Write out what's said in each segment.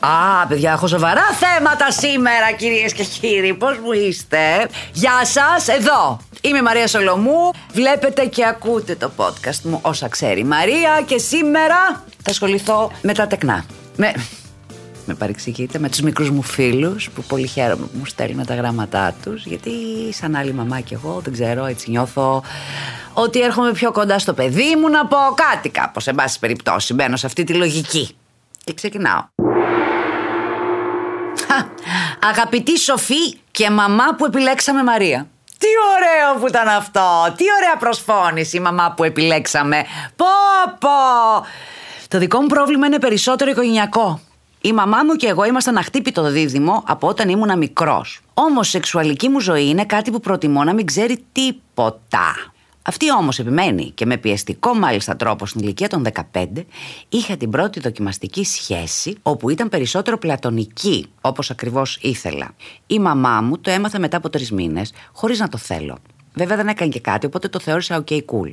Α, παιδιά, έχω σοβαρά θέματα σήμερα, κυρίες και κύριοι. Πώς μου είστε. Γεια σας, εδώ. Είμαι η Μαρία Σολομού. Βλέπετε και ακούτε το podcast μου όσα ξέρει η Μαρία και σήμερα θα ασχοληθώ με τα τεκνά. Με, με παρεξηγείτε, με τους μικρούς μου φίλους που πολύ χαίρομαι που μου στέλνουν τα γράμματά τους γιατί σαν άλλη μαμά και εγώ δεν ξέρω έτσι νιώθω ότι έρχομαι πιο κοντά στο παιδί μου να πω κάτι κάπως σε πάση περιπτώσει μπαίνω σε αυτή τη λογική και ξεκινάω Αγαπητή Σοφή και μαμά που επιλέξαμε Μαρία τι ωραίο που ήταν αυτό! Τι ωραία προσφώνηση η μαμά που επιλέξαμε. Πω πω! Το δικό μου πρόβλημα είναι περισσότερο οικογενειακό. Η μαμά μου και εγώ ήμασταν αχτύπητο δίδυμο από όταν ήμουν μικρός. Όμως, η σεξουαλική μου ζωή είναι κάτι που προτιμώ να μην ξέρει τίποτα. Αυτή όμως επιμένει και με πιεστικό μάλιστα τρόπο στην ηλικία των 15 είχα την πρώτη δοκιμαστική σχέση όπου ήταν περισσότερο πλατωνική όπως ακριβώς ήθελα. Η μαμά μου το έμαθα μετά από τρεις μήνες χωρίς να το θέλω. Βέβαια δεν έκανε και κάτι οπότε το θεώρησα ok cool.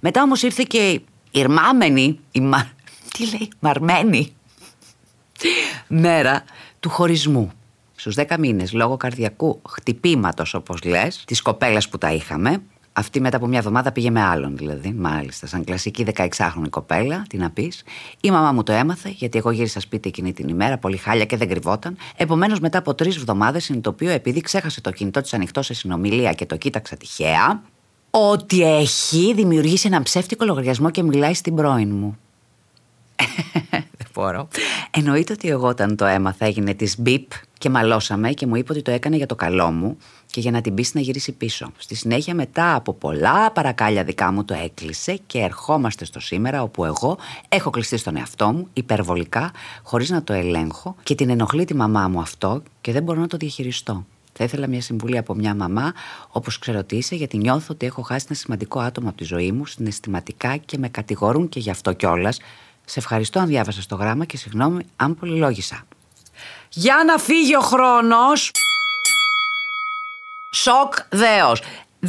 Μετά όμως ήρθε και η Ιρμάμενη, η μα... τι λέει, μαρμένη μέρα του χωρισμού. Στους 10 μήνες, λόγω καρδιακού χτυπήματος, όπως λες, της κοπέλας που τα είχαμε, αυτή μετά από μια εβδομάδα πήγε με άλλον, δηλαδή. Μάλιστα, σαν κλασική 16χρονη κοπέλα, τι να πεις. Η μαμά μου το έμαθε, γιατί εγώ γύρισα σπίτι εκείνη την ημέρα, πολύ χάλια και δεν κρυβόταν. Επομένως, μετά από τρεις εβδομάδες, συνειδητοποιώ, επειδή ξέχασε το κινητό της ανοιχτό σε συνομιλία και το κοίταξα τυχαία, ότι έχει δημιουργήσει ένα ψεύτικο λογαριασμό και μιλάει στην πρώην μου. δεν μπορώ. Εννοείται ότι εγώ όταν το έμαθα έγινε της μπιπ και μαλώσαμε και μου είπε ότι το έκανε για το καλό μου και για να την πείσει να γυρίσει πίσω. Στη συνέχεια, μετά από πολλά παρακάλια δικά μου, το έκλεισε και ερχόμαστε στο σήμερα, όπου εγώ έχω κλειστεί στον εαυτό μου υπερβολικά, χωρίς να το ελέγχω και την ενοχλεί τη μαμά μου αυτό και δεν μπορώ να το διαχειριστώ. Θα ήθελα μια συμβουλή από μια μαμά, όπως ξέρω ότι είσαι, γιατί νιώθω ότι έχω χάσει ένα σημαντικό άτομο από τη ζωή μου, συναισθηματικά και με κατηγορούν και γι' αυτό κιόλας. Σε ευχαριστώ αν διάβασα το γράμμα και συγγνώμη αν πολυλόγησα. Για να φύγει ο χρόνος Σοκ δέος. 15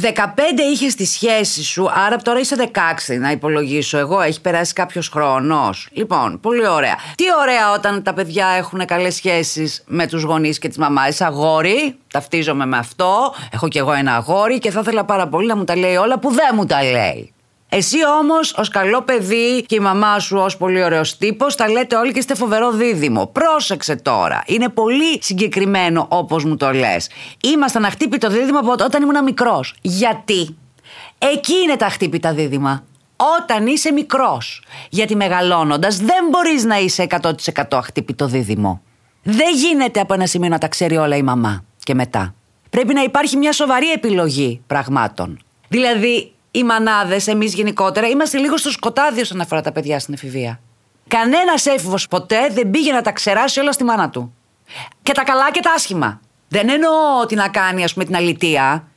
είχες τη σχέση σου, άρα τώρα είσαι 16 να υπολογίσω εγώ. Έχει περάσει κάποιος χρόνος. Λοιπόν, πολύ ωραία. Τι ωραία όταν τα παιδιά έχουν καλές σχέσεις με τους γονείς και τις μαμάδε. Αγόρι, ταυτίζομαι με αυτό. Έχω κι εγώ ένα αγόρι και θα ήθελα πάρα πολύ να μου τα λέει όλα που δεν μου τα λέει. Εσύ όμως, ως καλό παιδί και η μαμά σου ως πολύ ωραίος τύπος, τα λέτε όλοι και είστε φοβερό δίδυμο. Πρόσεξε τώρα. Είναι πολύ συγκεκριμένο όπως μου το λες. Ήμασταν αχτύπητο δίδυμο από όταν ήμουν μικρός. Γιατί; Εκεί είναι τα χτύπητα δίδυμα. Όταν είσαι μικρός. Γιατί μεγαλώνοντας δεν μπορείς να είσαι 100% αχτύπητο δίδυμο. Δεν γίνεται από ένα σημείο να τα ξέρει όλα η μαμά και μετά. Πρέπει να υπάρχει μια σοβαρή επιλογή πραγμάτων. Δηλαδή, οι μανάδες, εμείς γενικότερα, είμαστε λίγο στο σκοτάδι όσον αφορά τα παιδιά στην εφηβεία. Κανένας έφηβος ποτέ δεν πήγε να τα ξεράσει όλα στη μάνα του. Και τα καλά και τα άσχημα. Δεν εννοώ ότι να κάνει, ας πούμε, την αλητία.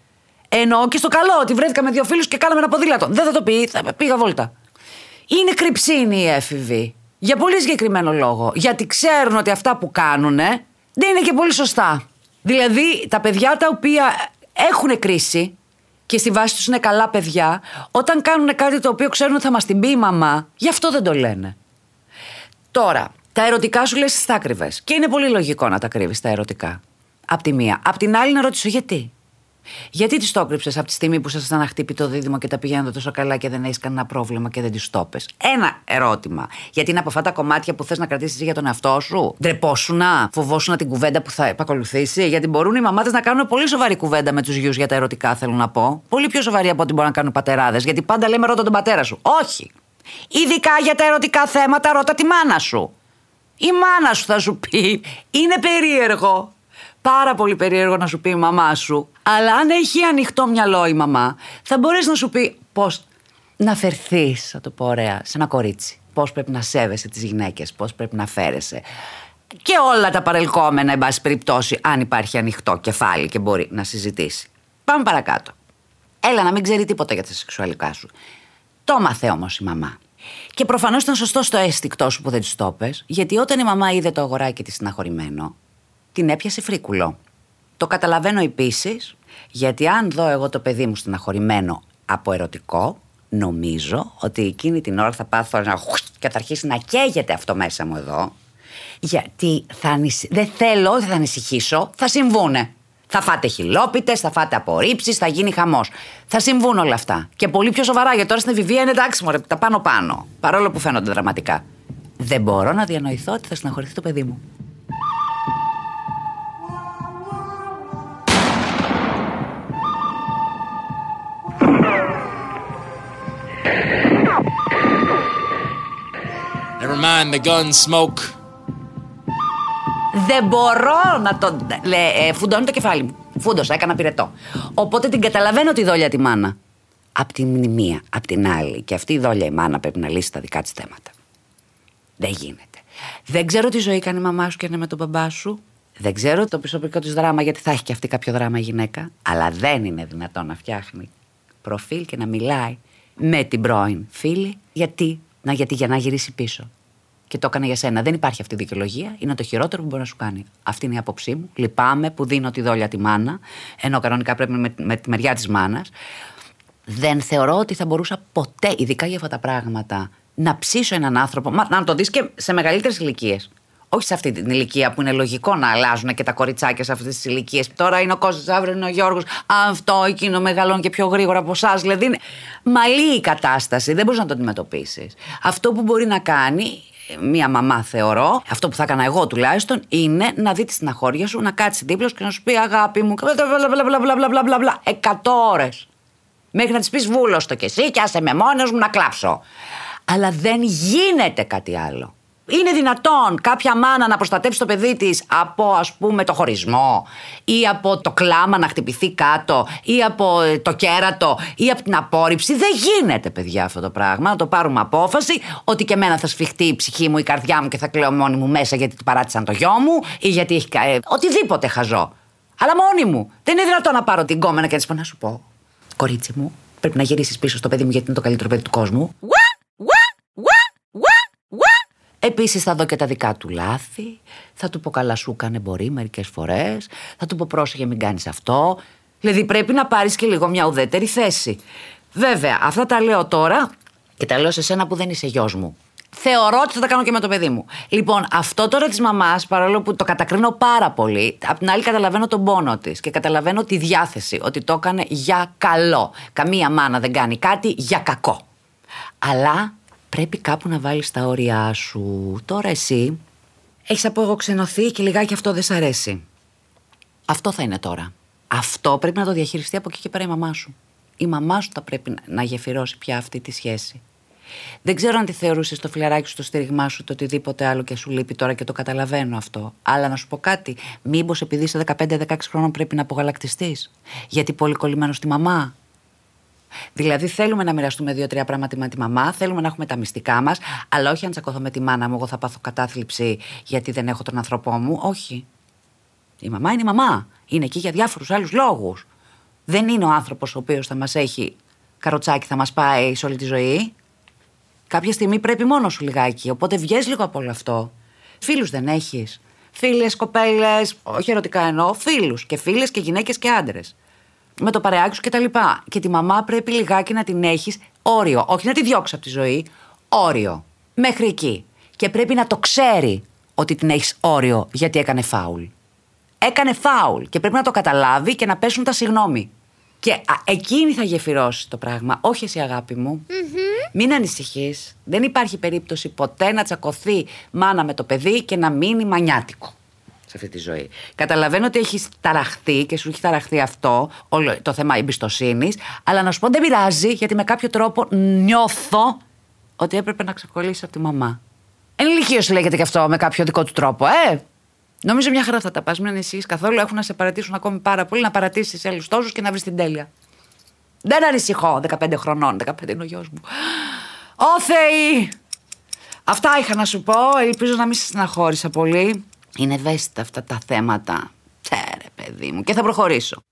Εννοώ και στο καλό, ότι βρέθηκα με δύο φίλους και κάναμε ένα ποδήλατο. Δεν θα το πει, θα πήγα βόλτα. Είναι κρυψίνοι οι έφηβοι. Για πολύ συγκεκριμένο λόγο. Γιατί ξέρουν ότι αυτά που κάνουν δεν είναι και πολύ σωστά. Δηλαδή, τα παιδιά τα οποία έχουν κρίση και στη βάση τους είναι καλά παιδιά, όταν κάνουν κάτι το οποίο ξέρουν ότι θα μας την πει η μαμά, γι' αυτό δεν το λένε. Τώρα, τα ερωτικά σου λες τα κρύβε. Και είναι πολύ λογικό να τα κρύβεις τα ερωτικά. Απ' τη μία. Απ' την άλλη να ρωτήσω γιατί; Γιατί τη το κρύψε από τη στιγμή που σας ήταν το δίδυμο και τα πηγαίνετε τόσο καλά και δεν έχεις κανένα πρόβλημα και δεν τη το Ένα ερώτημα. Γιατί είναι από αυτά τα κομμάτια που θες να κρατήσεις για τον εαυτό σου; Ντρεπόσουνα, φοβόσουνα την κουβέντα που θα επακολουθήσει; Γιατί μπορούν οι μαμάδες να κάνουν πολύ σοβαρή κουβέντα με τους γιους για τα ερωτικά, θέλω να πω. Πολύ πιο σοβαρή από ό,τι μπορούν να κάνουν οι πατεράδες. Γιατί πάντα λέμε ρώτα τον πατέρα σου. Όχι. Ειδικά για τα ερωτικά θέματα, ρώτα τη μάνα σου. Η μάνα σου θα σου πει. Είναι περίεργο πάρα πολύ περίεργο να σου πει η μαμά σου. Αλλά αν έχει ανοιχτό μυαλό η μαμά, θα μπορέσει να σου πει πώς να φερθείς, θα το πω ωραία, σε ένα κορίτσι. Πώς πρέπει να σέβεσαι τις γυναίκες, πώς πρέπει να φέρεσαι. Και όλα τα παρελκόμενα, εν πάση περιπτώσει, αν υπάρχει ανοιχτό κεφάλι και μπορεί να συζητήσει. Πάμε παρακάτω. Έλα να μην ξέρει τίποτα για τα σεξουαλικά σου. Το μάθε όμως η μαμά. Και προφανώς ήταν σωστό το αίσθηκτό σου που δεν της το πες, γιατί όταν η μαμά είδε το αγοράκι της συναχωρημένο, την έπιασε φρίκουλο. Το καταλαβαίνω επίσης, γιατί αν δω εγώ το παιδί μου στεναχωρημένο από ερωτικό, Νομίζω ότι εκείνη την ώρα θα πάθω ένα και θα αρχίσει να καίγεται αυτό μέσα μου εδώ. Γιατί θα ανησυχ... δεν θέλω, δεν θα ανησυχήσω, θα συμβούνε. Θα φάτε χιλόπιτες, θα φάτε απορρίψεις, θα γίνει χαμός. Θα συμβούν όλα αυτά. Και πολύ πιο σοβαρά, γιατί τώρα στην εφηβεία είναι εντάξει, μωρέ, τα πάνω πάνω. Παρόλο που φαίνονται δραματικά. Δεν μπορώ να διανοηθώ ότι θα συναχωρηθεί το παιδί μου. Never mind the gun smoke. Δεν μπορώ να το. Λέ, ε, φουντώνει το κεφάλι μου. Φούντοσα, έκανα πυρετό. Οπότε την καταλαβαίνω τη δόλια τη μάνα. Απ' την μία, απ' την άλλη. Και αυτή η δόλια η μάνα πρέπει να λύσει τα δικά της θέματα. Δεν γίνεται. Δεν ξέρω τι ζωή κάνει η μαμά σου και είναι με τον μπαμπά σου. Δεν ξέρω το προσωπικό της δράμα, γιατί θα έχει και αυτή κάποιο δράμα η γυναίκα. Αλλά δεν είναι δυνατόν να φτιάχνει προφίλ και να μιλάει με την πρώην φίλη. Γιατί, να, γιατί για να γυρίσει πίσω. Και το έκανε για σένα. Δεν υπάρχει αυτή η δικαιολογία. Είναι το χειρότερο που μπορεί να σου κάνει. Αυτή είναι η άποψή μου. Λυπάμαι που δίνω τη δόλια τη μάνα, ενώ κανονικά πρέπει με, με τη μεριά της μάνας. Δεν θεωρώ ότι θα μπορούσα ποτέ, ειδικά για αυτά τα πράγματα, να ψήσω έναν άνθρωπο. Μα, να το δεις και σε μεγαλύτερες ηλικίες. Όχι σε αυτή την ηλικία που είναι λογικό να αλλάζουν και τα κοριτσάκια σε αυτές τις ηλικίες. Τώρα είναι ο Κώστας, αύριο είναι ο Γιώργος. Αυτό, εκείνο μεγαλώνει και πιο γρήγορα από εσάς. Δηλαδή είναι μαλλή η κατάσταση. Δεν μπορείς να το αντιμετωπίσεις. Αυτό που μπορεί να κάνει μία μαμά θεωρώ, αυτό που θα έκανα εγώ τουλάχιστον, είναι να δει τη στεναχώρια σου, να κάτσει δίπλα σου και να σου πει αγάπη μου, μπλα εκατό ώρες. Μέχρι να της πεις βούλωστο κι εσύ και άσε με μόνος μου να κλάψω. Αλλά δεν γίνεται κάτι άλλο. Είναι δυνατόν κάποια μάνα να προστατεύσει το παιδί της από ας πούμε το χωρισμό ή από το κλάμα να χτυπηθεί κάτω ή από το κέρατο ή από την απόρριψη. Δεν γίνεται παιδιά αυτό το πράγμα. Να το πάρουμε απόφαση ότι και εμένα θα σφιχτεί η ψυχή μου, η καρδιά μου και θα κλαίω μόνη μου μέσα γιατί του παράτησαν το γιο μου ή γιατί έχει. Ε, οτιδήποτε χαζό. Αλλά μόνη μου. Δεν είναι δυνατόν να πάρω την κόμενα και να της πω να σου πω. Κορίτσι μου, πρέπει να γυρίσεις πίσω στο παιδί μου γιατί είναι το καλύτερο παιδί του κόσμου. Επίσης θα δω και τα δικά του λάθη. Θα του πω καλά σου έκανε μπορεί μερικές φορές. Θα του πω πρόσεχε μην κάνεις αυτό. Δηλαδή πρέπει να πάρεις και λίγο μια ουδέτερη θέση. Βέβαια, αυτά τα λέω τώρα και τα λέω σε σένα που δεν είσαι γιος μου. Θεωρώ ότι θα τα κάνω και με το παιδί μου. Λοιπόν, αυτό τώρα της μαμάς, παρόλο που το κατακρίνω πάρα πολύ, απ' την άλλη καταλαβαίνω τον πόνο της και καταλαβαίνω τη διάθεση ότι το έκανε για καλό. Καμία μάνα δεν κάνει κάτι για κακό. Αλλά πρέπει κάπου να βάλεις τα όρια σου. Τώρα εσύ έχεις απογοξενωθεί και λιγάκι αυτό δεν σ' αρέσει. Αυτό θα είναι τώρα. Αυτό πρέπει να το διαχειριστεί από εκεί και πέρα η μαμά σου. Η μαμά σου θα πρέπει να γεφυρώσει πια αυτή τη σχέση. Δεν ξέρω αν τη θεωρούσες το φιλαράκι σου, το στήριγμά σου, το οτιδήποτε άλλο και σου λείπει τώρα και το καταλαβαίνω αυτό. Αλλά να σου πω κάτι, μήπως επειδή είσαι 15-16 χρόνων πρέπει να απογαλακτιστείς; Γιατί πολύ κολλημένος στη μαμά. Δηλαδή, θέλουμε να μοιραστούμε δύο-τρία πράγματα με τη μαμά, θέλουμε να έχουμε τα μυστικά μας, αλλά όχι αν τσακωθώ με τη μάνα μου, εγώ θα πάθω κατάθλιψη γιατί δεν έχω τον άνθρωπό μου. Όχι. Η μαμά είναι η μαμά. Είναι εκεί για διάφορους άλλους λόγους. Δεν είναι ο άνθρωπος ο οποίος θα μας έχει καροτσάκι, θα μας πάει σε όλη τη ζωή. Κάποια στιγμή πρέπει μόνος σου λιγάκι. Οπότε βγες λίγο από όλο αυτό. Φίλους δεν έχεις. Φίλες, κοπέλες, όχι ερωτικά εννοώ, φίλους. Και φίλες και γυναίκες και άντρες με το παρεάκι σου κτλ. Και, και τη μαμά πρέπει λιγάκι να την έχεις όριο. Όχι να τη διώξεις από τη ζωή, όριο. Μέχρι εκεί. Και πρέπει να το ξέρει ότι την έχεις όριο γιατί έκανε φάουλ. Έκανε φάουλ και πρέπει να το καταλάβει και να πέσουν τα συγγνώμη. Και α, εκείνη θα γεφυρώσει το πράγμα, όχι εσύ αγάπη μου. Μην ανησυχείς. Δεν υπάρχει περίπτωση ποτέ να τσακωθεί μάνα με το παιδί και να μείνει μανιάτικο σε αυτή τη ζωή. Καταλαβαίνω ότι έχεις ταραχθεί και σου έχει ταραχθεί αυτό, όλο το θέμα εμπιστοσύνης, αλλά να σου πω δεν πειράζει, γιατί με κάποιο τρόπο νιώθω ότι έπρεπε να ξεκολλήσει από τη μαμά. Ενηλικίωση λέγεται και αυτό με κάποιο δικό του τρόπο, ε! Νομίζω μια χαρά θα τα πας. Μην ανησυχείς καθόλου. Έχουν να σε παρατήσουν ακόμη πάρα πολύ, να παρατήσεις άλλους τόσους και να βρεις την τέλεια. Δεν ανησυχώ 15 χρονών. 15 είναι ο γιος μου. Ω Θεή! Αυτά είχα να σου πω. Ελπίζω να μην σε στεναχώρησα πολύ. Είναι ευαίσθητα αυτά τα θέματα. Τσέρε, παιδί μου. Και θα προχωρήσω.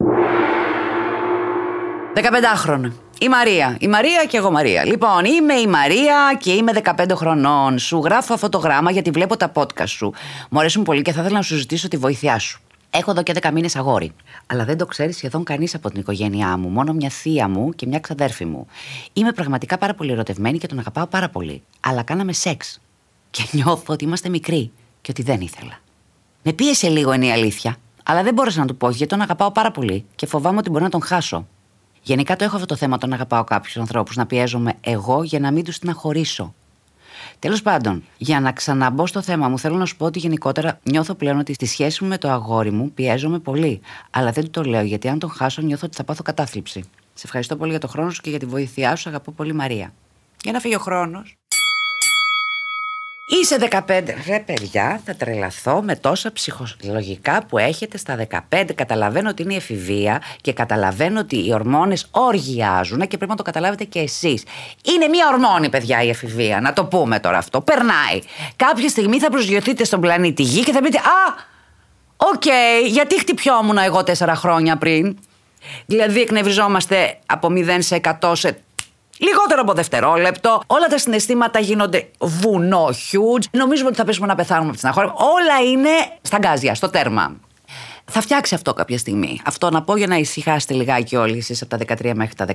15χρονο. Η Μαρία. Η Μαρία και εγώ Μαρία. Λοιπόν, είμαι η Μαρία και είμαι 15 χρονών. Σου γράφω αυτό το γράμμα γιατί βλέπω τα podcast σου. Μου αρέσουν πολύ και θα ήθελα να σου ζητήσω τη βοήθειά σου. Έχω εδώ και 10 μήνες αγόρι. Αλλά δεν το ξέρει σχεδόν κανείς από την οικογένειά μου. Μόνο μια θεία μου και μια ξαδέρφη μου. Είμαι πραγματικά πάρα πολύ ερωτευμένη και τον αγαπάω πάρα πολύ. Αλλά κάναμε σεξ. Και νιώθω ότι είμαστε μικροί και ότι δεν ήθελα. Με πίεσε λίγο είναι η αλήθεια. Αλλά δεν μπόρεσα να του πω γιατί τον αγαπάω πάρα πολύ και φοβάμαι ότι μπορεί να τον χάσω. Γενικά το έχω αυτό το θέμα τον αγαπάω κάποιους ανθρώπους να πιέζομαι εγώ για να μην τους στεναχωρήσω. Τέλος πάντων, για να ξαναμπω στο θέμα μου, θέλω να σου πω ότι γενικότερα νιώθω πλέον ότι στη σχέση μου με το αγόρι μου πιέζομαι πολύ. Αλλά δεν το λέω γιατί αν τον χάσω, νιώθω ότι θα πάθω κατάθλιψη. Σε ευχαριστώ πολύ για το χρόνο σου και για τη βοήθειά σου. Αγαπώ πολύ, Μαρία. Για να φύγει ο χρόνος. Είσαι 15. Ρε παιδιά, θα τρελαθώ με τόσα ψυχολογικά που έχετε στα 15. Καταλαβαίνω ότι είναι η εφηβεία και καταλαβαίνω ότι οι ορμόνες οργιάζουν και πρέπει να το καταλάβετε και εσείς. Είναι μία ορμόνη, παιδιά, η εφηβεία. Να το πούμε τώρα αυτό. Περνάει. Κάποια στιγμή θα προσγειωθείτε στον πλανήτη Γη και θα πείτε Α, OK, okay, γιατί χτυπιόμουν εγώ τέσσερα χρόνια πριν; Δηλαδή εκνευριζόμαστε από 0 σε 100 σε Λιγότερο από δευτερόλεπτο. Όλα τα συναισθήματα γίνονται βουνό, huge. Νομίζουμε ότι θα πέσουμε να πεθάνουμε από την στεναχώρια. Όλα είναι στα γκάζια, στο τέρμα. Θα φτιάξει αυτό κάποια στιγμή. Αυτό να πω για να ησυχάσετε λιγάκι όλοι εσείς από τα 13 μέχρι τα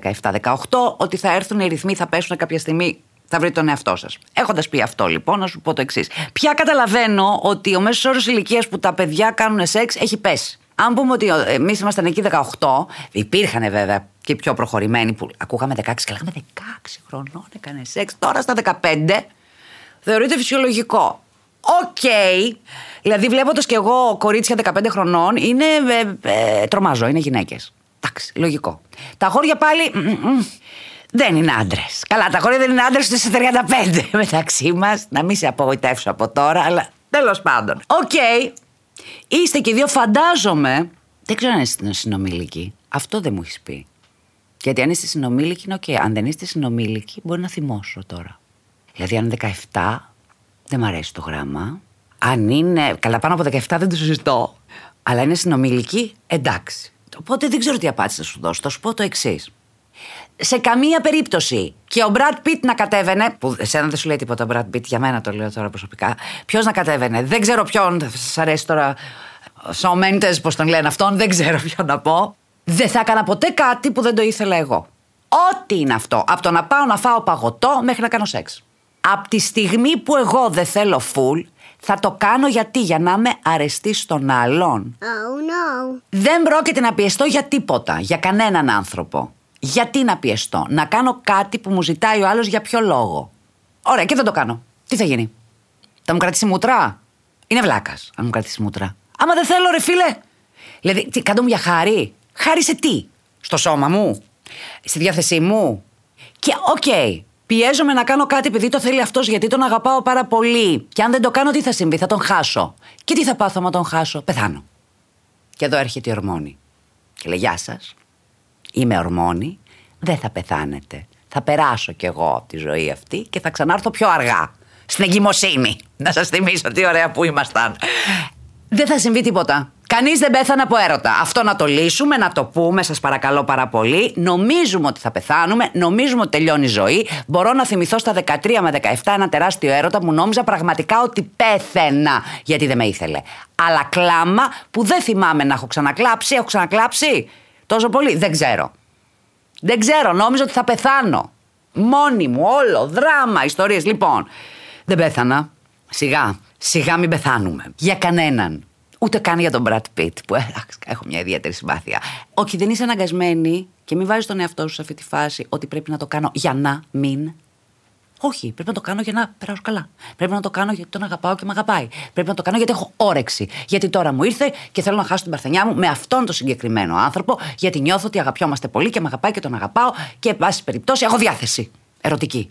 17-18, ότι θα έρθουν οι ρυθμοί, θα πέσουν κάποια στιγμή θα βρείτε τον εαυτό σας. Έχοντας πει αυτό, λοιπόν, να σου πω το εξής. Πια καταλαβαίνω ότι ο μέσος όρος ηλικίας που τα παιδιά κάνουν σεξ έχει πέσει. Αν πούμε ότι εμείς ήμασταν εκεί 18, υπήρχαν βέβαια και πιο προχωρημένοι που ακούγαμε 16 και λέγαμε 16 χρονών έκανε σεξ. Τώρα στα 15 θεωρείται φυσιολογικό. OK. Okay. Δηλαδή, βλέποντας κι εγώ κορίτσια 15 χρονών, είναι. Ε, ε, τρομάζω, είναι γυναίκες. Εντάξει, λογικό. Τα αγόρια πάλι. Δεν είναι άντρες. Καλά, τα αγόρια δεν είναι άντρες ούτε σε 35 μεταξύ μας. Να μην σε απογοητεύσω από τώρα, αλλά τέλος πάντων. OK. Okay. Είστε και δύο, φαντάζομαι. Δεν ξέρω αν είστε συνομήλικοι. Αυτό δεν μου έχεις πει. Γιατί αν είστε συνομήλικοι είναι οκ. Αν δεν είστε συνομήλικοι, μπορεί να θυμώσω τώρα. Δηλαδή, αν είναι 17, δεν μ' αρέσει το γράμμα. Αν είναι. Καλά, πάνω από 17 δεν το συζητώ. Αλλά είναι συνομήλικοι, εντάξει. Οπότε δεν ξέρω τι απάντηση θα σου δώσω. Θα σου πω το εξής. Σε καμία περίπτωση. Και ο Μπρατ Πιτ να κατέβαινε. Που εσένα δεν σου λέει τίποτα ο Μπρατ Πιτ, για μένα το λέω τώρα προσωπικά. Ποιος να κατέβαινε. Δεν ξέρω ποιον. Σας αρέσει τώρα. Ο Μέντε, πώς τον λένε αυτόν. Δεν ξέρω ποιον να πω. Δεν θα έκανα ποτέ κάτι που δεν το ήθελα εγώ. Ό,τι είναι αυτό. Από το να πάω να φάω παγωτό μέχρι να κάνω σεξ. Από τη στιγμή που εγώ δεν θέλω φουλ, θα το κάνω γιατί, για να είμαι αρεστή στον άλλον. Oh, no. Δεν πρόκειται να πιεστώ για τίποτα, για κανέναν άνθρωπο. Γιατί να πιεστώ, να κάνω κάτι που μου ζητάει ο άλλος για ποιο λόγο; Ωραία, και δεν το κάνω. Τι θα γίνει, Θα μου κρατήσει μούτρα; Είναι βλάκας, αν μου κρατήσει μούτρα. Άμα δεν θέλω, ρε φίλε. Δηλαδή, τι, κάνω μια χάρη; Χάρη σε τι, στο σώμα μου, στη διάθεσή μου; Και OK, okay, πιέζομαι να κάνω κάτι επειδή το θέλει αυτός, γιατί τον αγαπάω πάρα πολύ. Και αν δεν το κάνω, τι θα συμβεί, θα τον χάσω. Και τι θα πάθω άμα τον χάσω, πεθάνω. Και εδώ έρχεται η ορμόνη. Και λέει, Γεια σας. Είμαι ορμόνη, δεν θα πεθάνετε. Θα περάσω κι εγώ από τη ζωή αυτή και θα ξανάρθω πιο αργά. Στην εγκυμοσύνη. Να σας θυμίσω τι ωραία που ήμασταν. Δεν θα συμβεί τίποτα. Κανείς δεν πέθανε από έρωτα. Αυτό να το λύσουμε, να το πούμε, σας παρακαλώ πάρα πολύ. Νομίζουμε ότι θα πεθάνουμε, νομίζουμε ότι τελειώνει η ζωή. Μπορώ να θυμηθώ στα 13 με 17 ένα τεράστιο έρωτα που νόμιζα πραγματικά ότι πέθαινα γιατί δεν με ήθελε. Αλλά κλάμα που δεν θυμάμαι να έχω ξανακλάψει. Έχω ξανακλάψει τόσο πολύ; Δεν ξέρω. Δεν ξέρω, νόμιζα ότι θα πεθάνω. Μόνη μου, όλο, δράμα, ιστορίες. Λοιπόν, δεν πέθανα. Σιγά, σιγά μην πεθάνουμε. Για κανέναν. Ούτε καν για τον Brad Pitt, που εντάξει, έχω μια ιδιαίτερη συμπάθεια. Όχι, δεν είσαι αναγκασμένη και μην βάζεις τον εαυτό σου σε αυτή τη φάση ότι πρέπει να το κάνω για να μην. Όχι, πρέπει να το κάνω για να περάσω καλά. Πρέπει να το κάνω γιατί τον αγαπάω και με αγαπάει. Πρέπει να το κάνω γιατί έχω όρεξη. Γιατί τώρα μου ήρθε και θέλω να χάσω την παρθενιά μου με αυτόν τον συγκεκριμένο άνθρωπο, γιατί νιώθω ότι αγαπιόμαστε πολύ και με αγαπάει και τον αγαπάω και, εν πάση περιπτώσει, έχω διάθεση. Ερωτική.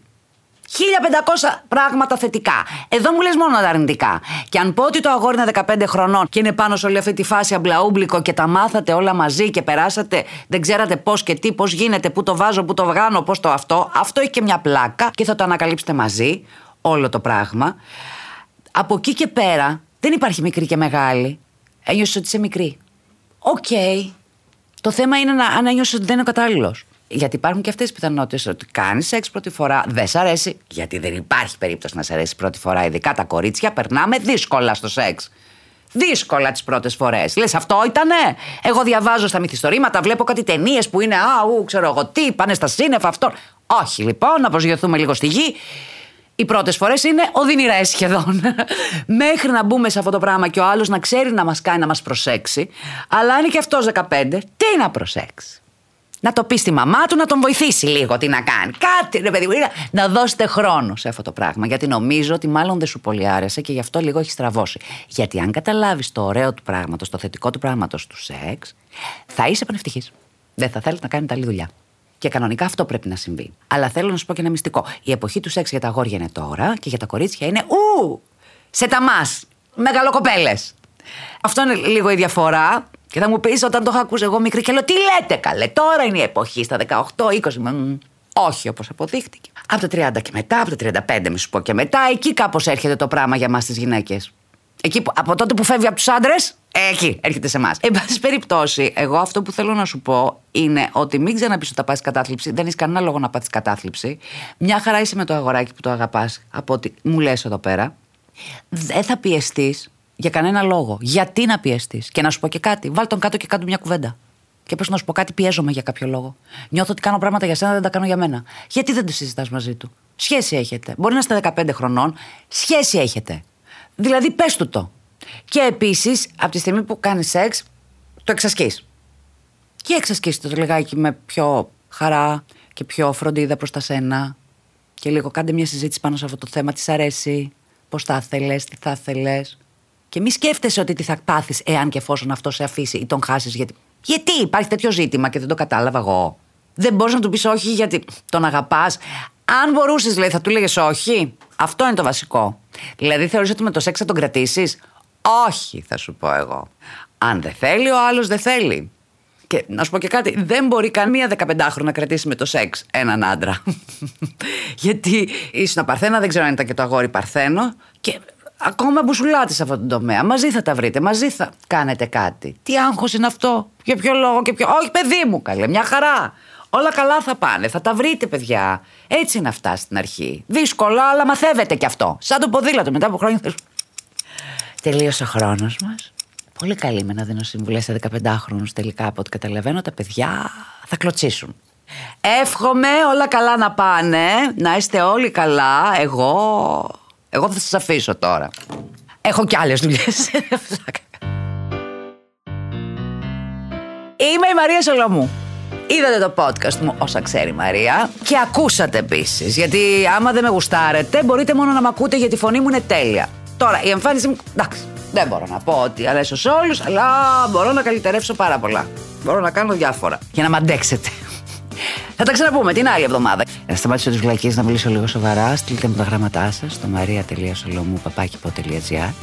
1500 πράγματα θετικά. Εδώ μου λες μόνο τα αρνητικά. Και αν πω ότι το αγόρι είναι 15 χρονών και είναι πάνω σε όλη αυτή τη φάση αμπλαούμπλικο και τα μάθατε όλα μαζί και περάσατε, δεν ξέρατε πώς και τι, πώς γίνεται, πού το βάζω, πού το βγάνω, πώς το αυτό, αυτό έχει και μια πλάκα και θα το ανακαλύψετε μαζί όλο το πράγμα. Από εκεί και πέρα δεν υπάρχει μικρή και μεγάλη. Ένιωσες ότι είσαι μικρή. Οκ. Το θέμα είναι να, αν ένιωσες ότι δεν είναι ο κατάλληλος. Γιατί υπάρχουν και αυτές οι πιθανότητες ότι κάνεις σεξ πρώτη φορά, δεν σ' αρέσει. Γιατί δεν υπάρχει περίπτωση να σ' αρέσει πρώτη φορά, ειδικά τα κορίτσια, περνάμε δύσκολα στο σεξ. Δύσκολα τις πρώτες φορές. Λες, αυτό ήτανε; Εγώ διαβάζω στα μυθιστορήματα, βλέπω κάτι ταινίες που είναι wow, ξέρω εγώ τι, πάνε στα σύννεφα αυτό. Όχι λοιπόν, να προσγειωθούμε λίγο στη γη. Οι πρώτες φορές είναι οδυνηρές σχεδόν. Μέχρι να μπούμε σε αυτό το πράγμα και ο άλλος να ξέρει να μας κάνει να μας προσέξει. Αλλά είναι και αυτός 15, τι να προσέξει. Να το πεις στη μαμά του να τον βοηθήσει λίγο τι να κάνει. Κάτι, ρε παιδί μου, να δώσετε χρόνο σε αυτό το πράγμα. Γιατί νομίζω ότι μάλλον δεν σου πολύ άρεσε και γι' αυτό λίγο έχει στραβώσει. Γιατί αν καταλάβεις το ωραίο του πράγματος, το θετικό του πράγματος του σεξ, θα είσαι πανευτυχής. Δεν θα θέλεις να κάνεις άλλη δουλειά. Και κανονικά αυτό πρέπει να συμβεί. Αλλά θέλω να σου πω και ένα μυστικό. Η εποχή του σεξ για τα αγόρια είναι τώρα και για τα κορίτσια είναι ου! Σε ταμάς! Μεγαλοκοπέλες. Αυτό είναι λίγο η διαφορά. Και θα μου πεις όταν το έχω ακούσει εγώ μικρή και λέω Τι λέτε καλέ, τώρα είναι η εποχή στα 18, 20. όχι όπως αποδείχτηκε. Από τα 30 και μετά, από τα 35 μη σου πω και μετά, εκεί κάπως έρχεται το πράγμα για εμάς τις γυναίκες. Εκεί που, από τότε που φεύγει από τους άντρες, εκεί έρχεται σε εμάς. Εν πάση περιπτώσει, εγώ αυτό που θέλω να σου πω είναι ότι μην ξαναπείς ότι θα πας κατάθλιψη. Δεν έχεις κανένα λόγο να πας κατάθλιψη. Μια χαρά είσαι με το αγοράκι που το αγαπάς, από ό,τι μου λες εδώ πέρα. Δεν θα πιεστείς για κανένα λόγο. Γιατί να πιεστεί. Και να σου πω και κάτι. Βάλ τον κάτω και κάτω μια κουβέντα. Και πες να σου πω κάτι, πιέζομαι για κάποιο λόγο. Νιώθω ότι κάνω πράγματα για σένα, δεν τα κάνω για μένα. Γιατί δεν το συζητάς μαζί του; Σχέση έχετε. Μπορεί να είστε 15 χρονών, σχέση έχετε. Δηλαδή, πες του το. Και επίσης, από τη στιγμή που κάνεις σεξ, το εξασκείς. Και εξασκείς το λιγάκι με πιο χαρά και πιο φροντίδα προς τα σένα. Και λίγο κάντε μια συζήτηση πάνω σε αυτό το θέμα. Τι αρέσει, πώς θα ήθελε, τι θα ήθελε. Και μη σκέφτεσαι ότι τι θα πάθεις εάν και εφόσον αυτό σε αφήσει ή τον χάσεις. Γιατί... γιατί υπάρχει τέτοιο ζήτημα και δεν το κατάλαβα εγώ. Δεν μπορείς να του πεις όχι γιατί τον αγαπάς. Αν μπορούσες, δηλαδή, θα του λέγες όχι. Αυτό είναι το βασικό. Δηλαδή, θεωρείς ότι με το σεξ θα τον κρατήσεις; Όχι, θα σου πω εγώ. Αν δεν θέλει, ο άλλος δεν θέλει. Και να σου πω και κάτι, δεν μπορεί καμία 15χρονη να κρατήσει με το σεξ έναν άντρα. Γιατί ήσουν παρθένα, δεν ξέρω αν ήταν και το αγόρι παρθένο. Και ακόμα μπουσουλάτε σε αυτόν τον τομέα. Μαζί θα τα βρείτε, μαζί θα κάνετε κάτι. Τι άγχος είναι αυτό, για ποιο λόγο και ποιο. Όχι, παιδί μου, καλέ, μια χαρά. Όλα καλά θα πάνε, θα τα βρείτε, παιδιά. Έτσι είναι αυτά στην αρχή. Δύσκολα, αλλά μαθεύετε κι αυτό. Σαν το ποδήλατο μετά από χρόνια. Τελείωσε ο χρόνος μας. Πολύ καλή με να δίνω συμβουλές σε 15χρονου τελικά από ό,τι καταλαβαίνω. Τα παιδιά θα κλωτσίσουν. Εύχομαι όλα καλά να πάνε, να είστε όλοι καλά. Εγώ, εγώ θα σας αφήσω τώρα. Έχω κι άλλες δουλειές. Είμαι η Μαρία Σολομού. Είδατε το podcast μου όσα ξέρει η Μαρία και ακούσατε επίσης. Γιατί άμα δεν με γουστάρετε, μπορείτε μόνο να με ακούτε γιατί η φωνή μου είναι τέλεια. Τώρα, η εμφάνιση μου. Εντάξει, δεν μπορώ να πω ότι αρέσω σε όλους, αλλά μπορώ να καλυτερεύσω πάρα πολλά. Μπορώ να κάνω διάφορα για να μ' αντέξετε. Θα τα ξαναπούμε την άλλη εβδομάδα. Να σταματήσω τις βλακίες να μιλήσω λίγο σοβαρά. Στείλτε μου τα γράμματά σας στο maria.solomou.gr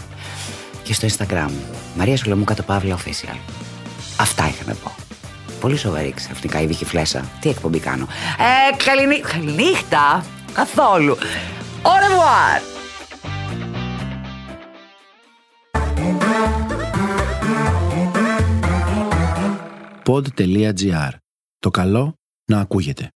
και στο Instagram. Μαρία Σολομού κάτω παύλα official. Αυτά είχα να πω. Πολύ σοβαρή ξαφνικά η Βίκη Φλέσσα. Τι εκπομπή κάνω. Ε, καληνύ... καληνύχτα. Καθόλου. Au revoir. pod.gr. Το καλό να ακούγεται.